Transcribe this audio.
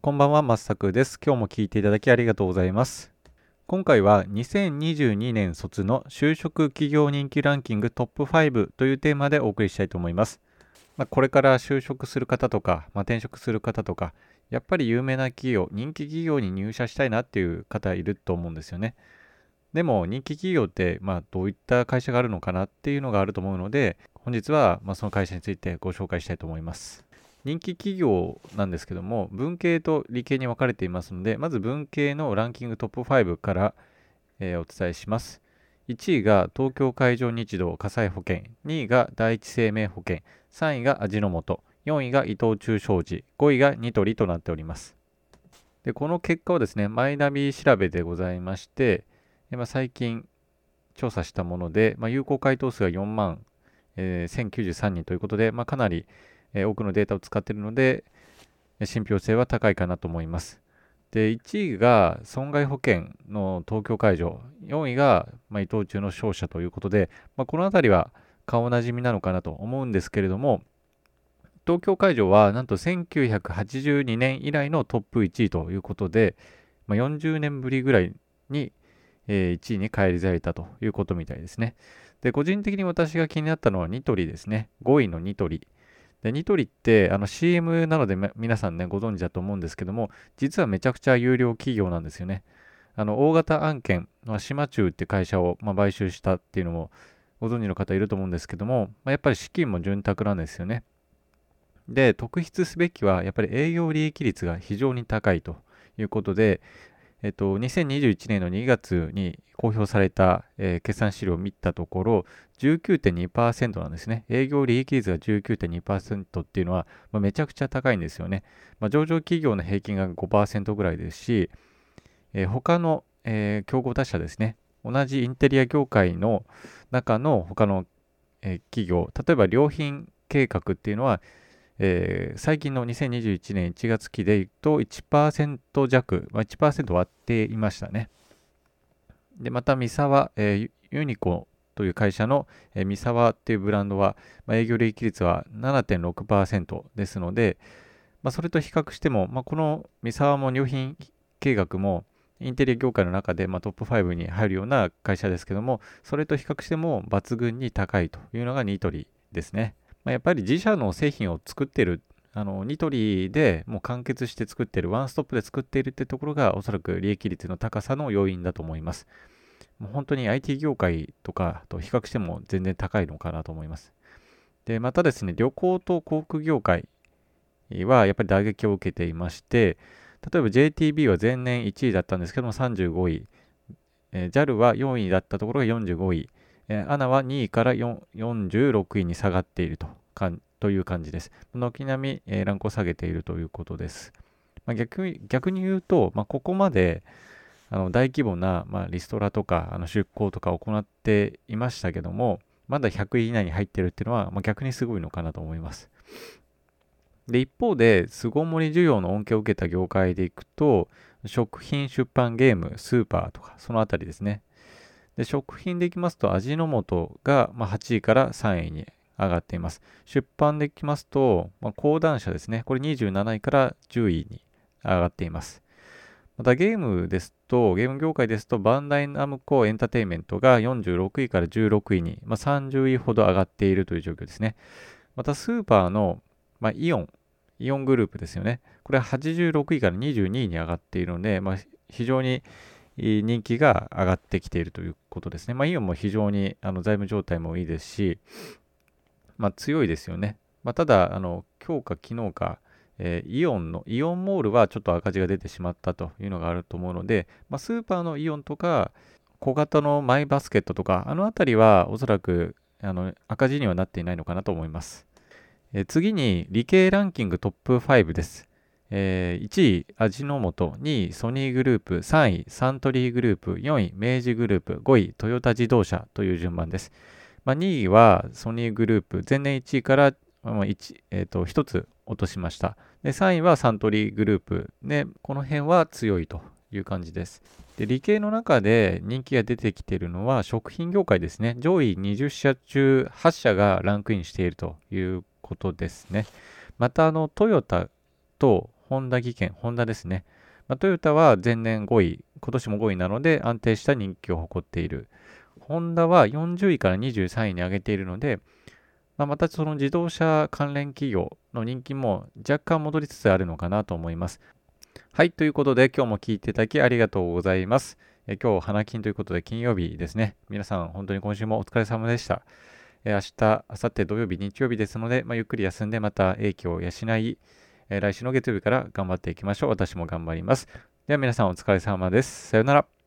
こんばんは、まっさくです。今日も聞いていただきありがとうございます。今回は2022年卒の就職企業人気ランキングトップ5というテーマでお送りしたいと思います。まあ、これから就職する方とか、まあ、転職する方とか、やっぱり有名な企業、人気企業に入社したいなっていう方いると思うんですよね。でも人気企業って、まあ、どういった会社があるのかなっていうのがあると思うので、本日は、まその会社についてご紹介したいと思います。人気企業なんですけども、文系と理系に分かれていますので、まず文系のランキングトップ5から、えー、お伝えします。1位が東京海上日動火災保険、2位が第一生命保険、3位が味の素、4位が伊藤忠商事、5位がニトリとなっております。でこの結果はですね、マイナビ調べでございまして、まあ、最近調査したもので、まあ、有効回答数が4万、えー、1093人ということで、まあ、かなり、え、多くのデータを使っているので、信憑性は高いかなと思います。で、1位が損害保険の東京会場、4位が、ま、伊藤忠の勝者ということで、まあ、この辺りは顔なじみなのかなと思うんですけれども、東京会場はなんと1982年以来のトップ1位ということで、まあ、40年ぶりぐらいに、え、1位に返り咲いたということみたいですね。で、個人的に私が気になったのはニトリですね。5位のニトリ。で、ニトリってあの CM なので皆さんね、ご存知だと思うんですけども、実はめちゃくちゃ有料企業なんですよね。あの、大型案件、まあ、島中って会社を、まあ、買収したっていうのもご存知の方いると思うんですけども、まあ、やっぱり資金も潤沢なんですよね。で、特筆すべきは、やっぱり営業利益率が非常に高いということで、えっと、2021年の2月に公表された、えー、決算資料を見たところ、19.2%なんですね。営業利益率が19.2%っていうのは、まあ、めちゃくちゃ高いんですよね。まあ、上場企業の平均が5%ぐらいですし、えー、他の、えー、競合他社ですね。同じインテリア業界の中の他の、えー、企業、例えば良品計画っていうのは、えー、最近の2021年1月期で言うと1%弱、まあ、1%割っていましたね。で、また三沢、えー、ユニコという会社の、えー、三沢っていうブランドは、まあ、営業利益率は7.6%ですので、まあ、それと比較しても、まあ、この三沢も良品計画もインテリア業界の中で、ま、トップ5に入るような会社ですけども、それと比較しても抜群に高いというのがニトリですね。まあ、やっぱり自社の製品を作ってる、あのニトリでもう完結して作ってる、ワンストップで作っているってところがおそらく利益率の高さの要因だと思います。もう本当に IT 業界とかと比較しても全然高いのかなと思います。で、またですね、旅行と航空業界はやっぱり打撃を受けていまして、例えば JTB は前年1位だったんですけども35位、え、JAL は4位だったところが45位、えー、ANA は2位から46位に下がっているとかという感じです。軒並み、えー、ランクを下げているということです。まあ、逆に逆に言うと、まあ、ここまであの大規模な、まあ、リストラとかあの出向とか行っていましたけども、まだ100位以内に入ってるっていうのは、まあ、逆にすごいのかなと思います。で、一方で、巣ごもり需要の恩恵を受けた業界でいくと、食品、出版、ゲーム、スーパーとか、そのあたりですね。で食品でいきますと、味の素が、ま8位から3位に上がっています。出版でいきますと、まあ、講談社ですね。これ27位から10位に上がっています。またゲームですと、ゲーム業界ですと、バンダイナムコエンターテインメントが46位から16位に、まあ、30位ほど上がっているという状況ですね。またスーパーの、まあ、イオン、イオングループですよね。これは86位から22位に上がっているので、まあ、非常に人気が上がってきているということですね。まあ、イオンも非常にあの財務状態もいいですし、まあ、強いですよね。まあ、ただ、あの今日か昨日か、えー、イオンの、イオンモールはちょっと赤字が出てしまったというのがあると思うので、まあ、スーパーのイオンとか、小型のマイバスケットとか、あのあたりはおそらくあの赤字にはなっていないのかなと思います。えー、次に、理系ランキングトップ5です。えー、1位、味の素、2位、ソニーグループ、3位、サントリーグループ、4位、明治グループ、5位、トヨタ自動車という順番です。まあ、2位はソニーグループ、前年1位から、1, えー、と1つ落としましたで。3位はサントリーグループ、でこの辺は強いという感じです。で理系の中で人気が出てきているのは食品業界ですね。上位20社中8社がランクインしているということですね。またあのトヨタとホンダ技研、ホンダですね。まあ、トヨタは前年5位、今年も5位なので安定した人気を誇っている。ホンダは40位から23位に上げているので、まあ、またその自動車関連企業の人気も若干戻りつつあるのかなと思います。はい、ということで今日も聞いていただきありがとうございます。え今日、花金ということで金曜日ですね。皆さん、本当に今週もお疲れ様でした。え明日、明後日土曜日、日曜日ですので、まあ、ゆっくり休んでまた影響を養い、え来週の月曜日から頑張っていきましょう。私も頑張ります。では皆さんお疲れ様です。さようなら。